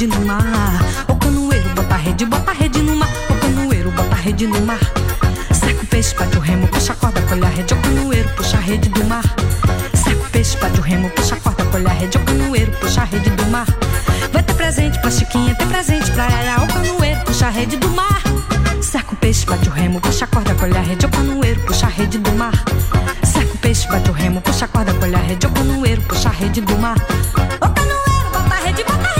Rede no mar. O canoeiro bota rede, bota rede no mar. O canoeiro bota rede no mar. Seca o peixe, bate o remo, puxa a corda, colhe a rede. O canoeiro puxa a rede do mar. Seca o peixe, bate o remo, puxa a corda, colhe a rede. O canoeiro puxa a rede do mar. Vai ter presente pra Chiquinha, ter presente pra Yaya. O canoeiro puxa a rede do mar. Seca o peixe, bate o remo, puxa a corda, colhe a rede. O canoeiro puxa a rede do mar. Seca o peixe, bate o remo, puxa a corda, colhe a rede. O canoeiro puxa a rede do mar. O canoeiro bota a rede, bota a rede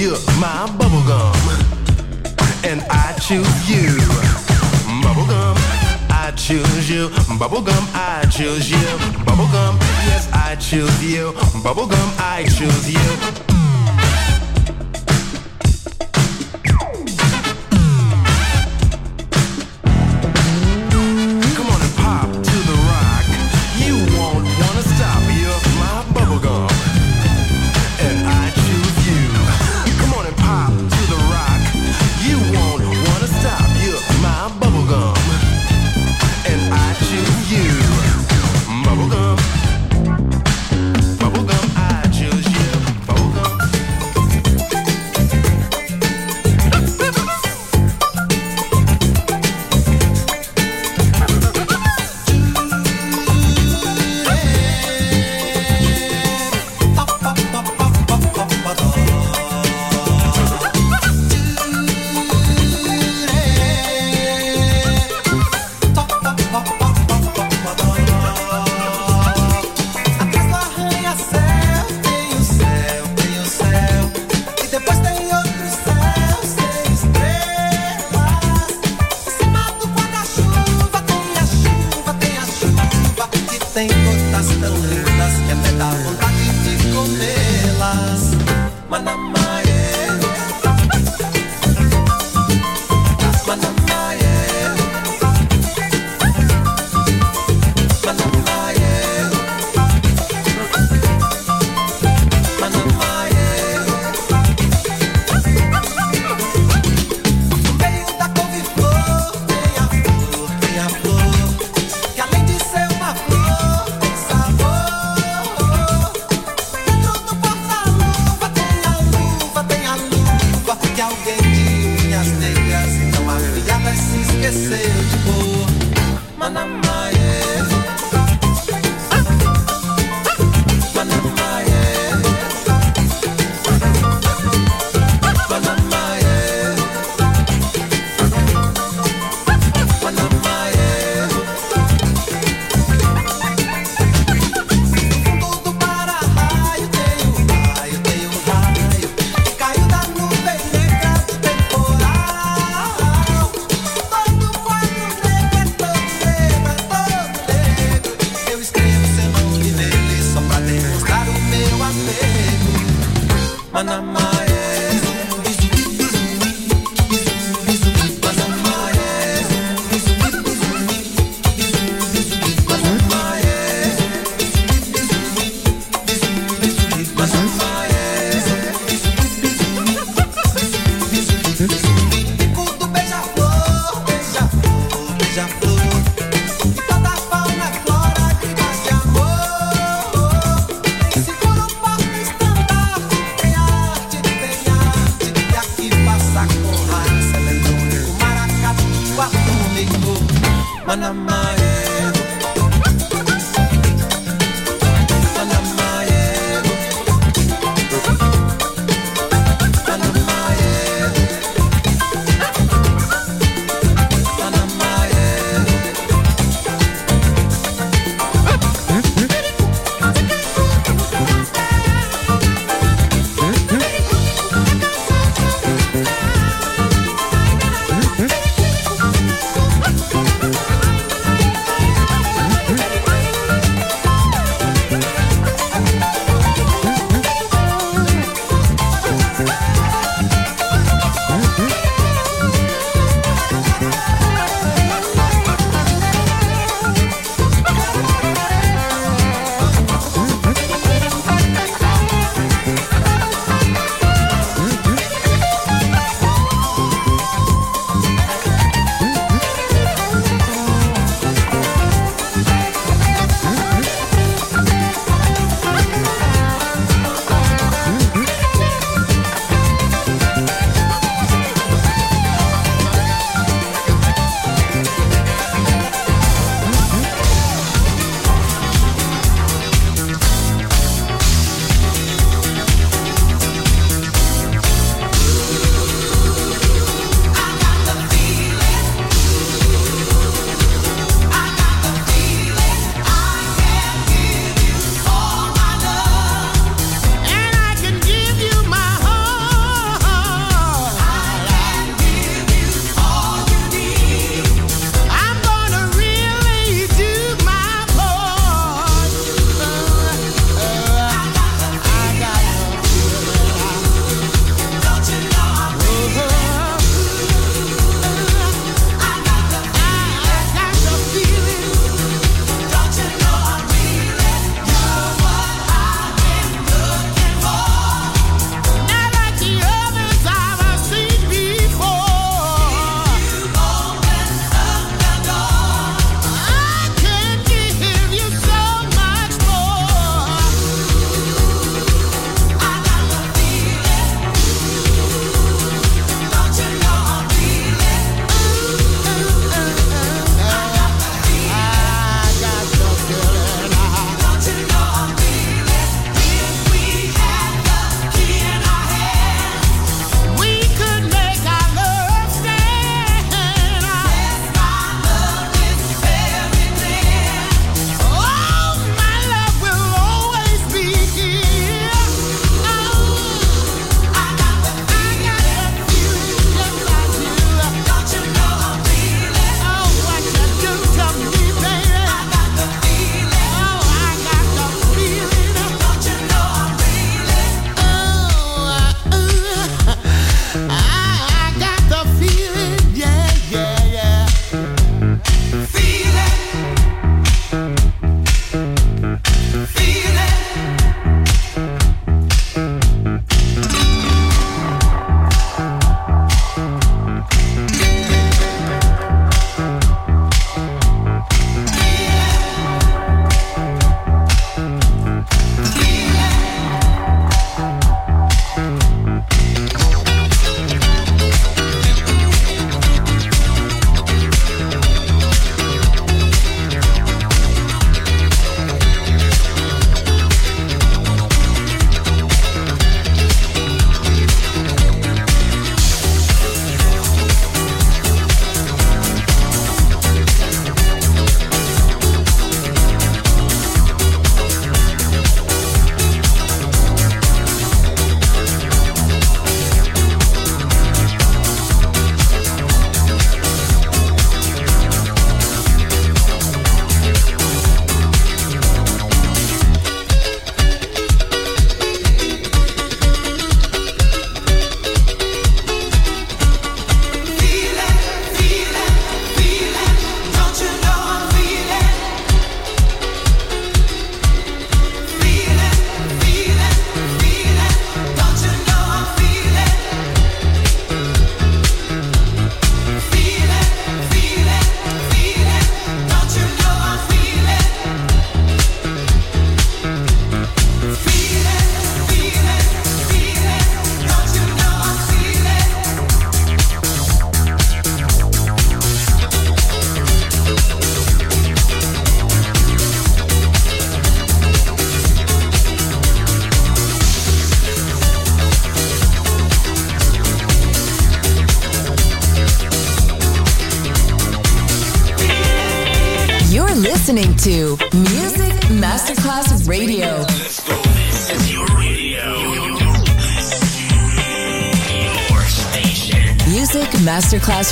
You're my bubblegum, and I choose you. Bubblegum, I choose you. Bubblegum, I choose you. Bubblegum, yes, I choose you. Bubblegum, I choose you.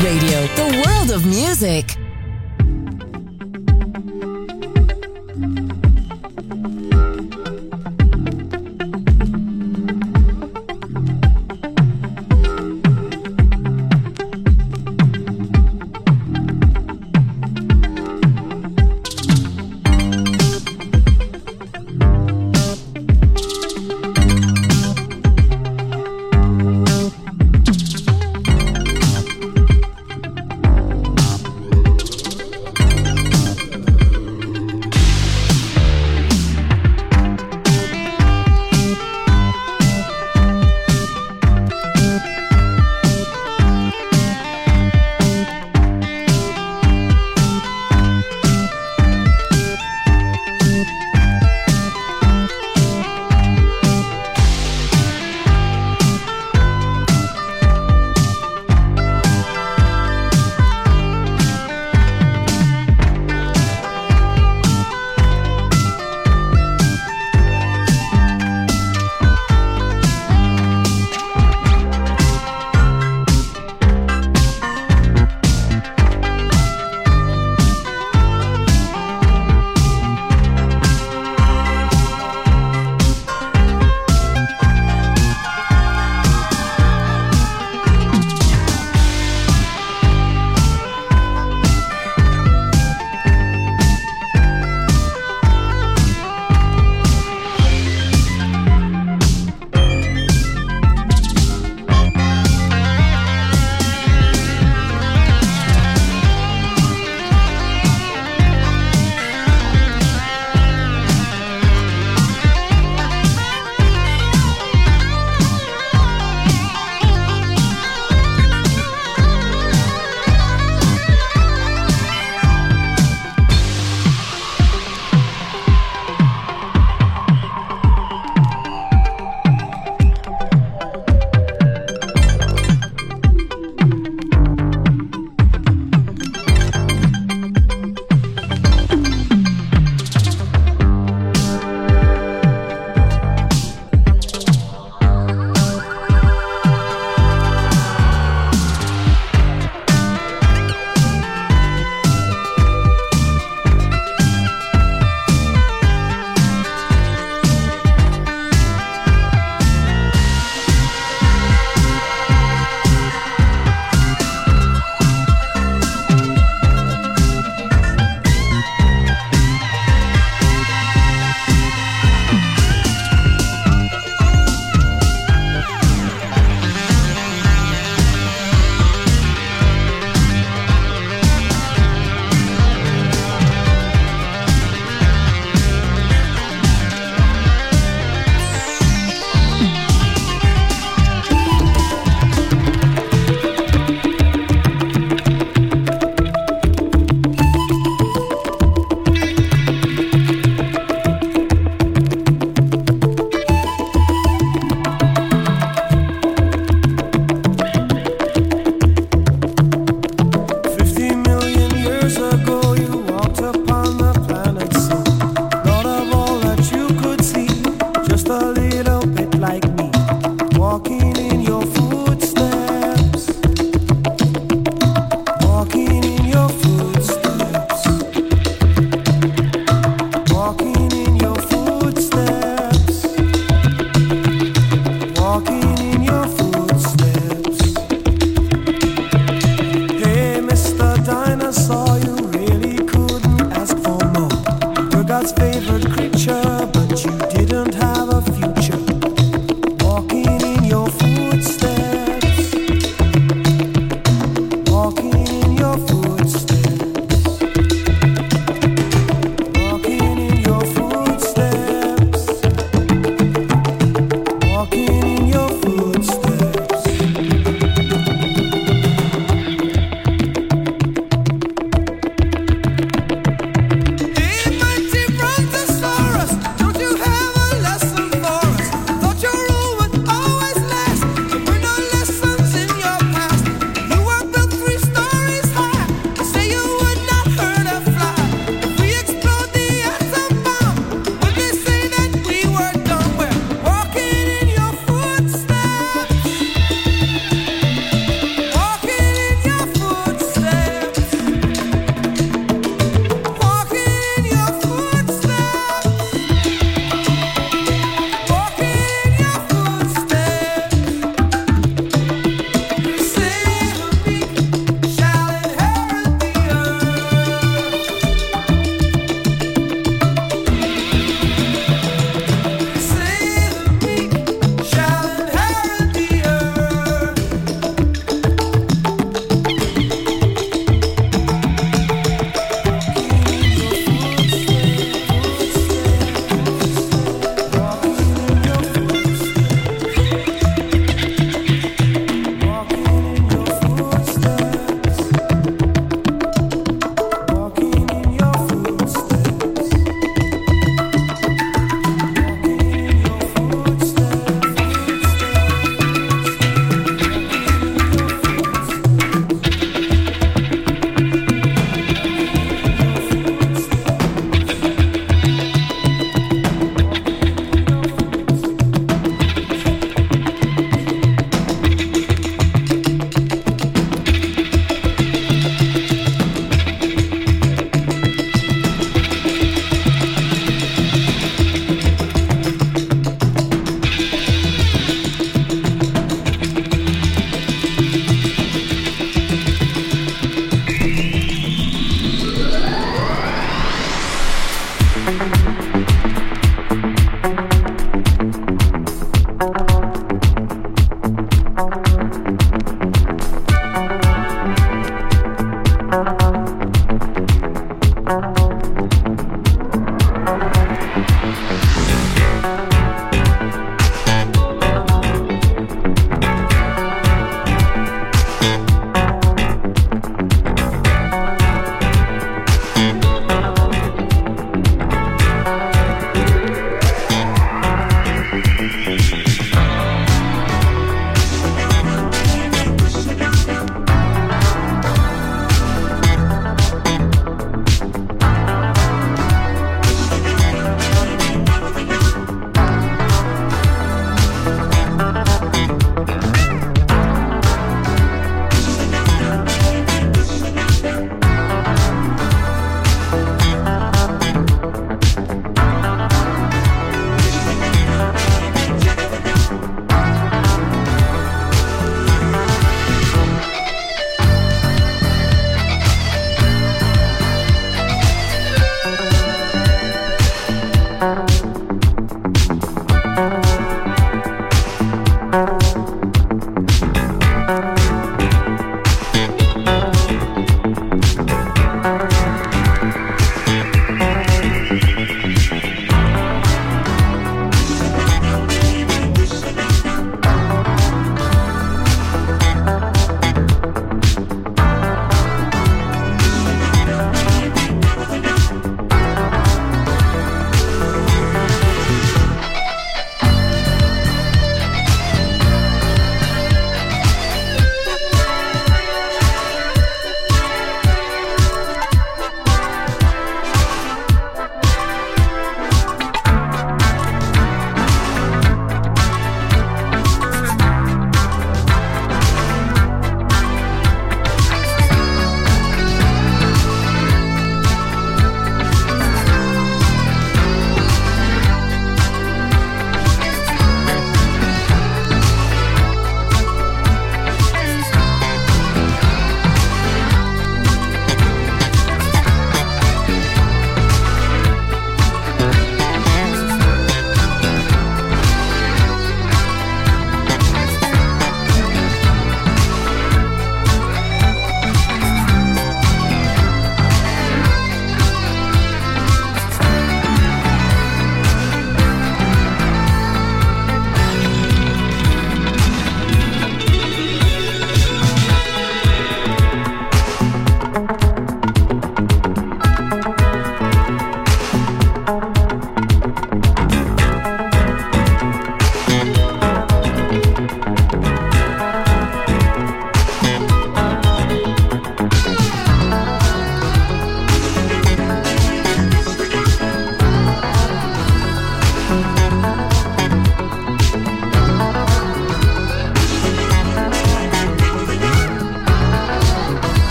Radio,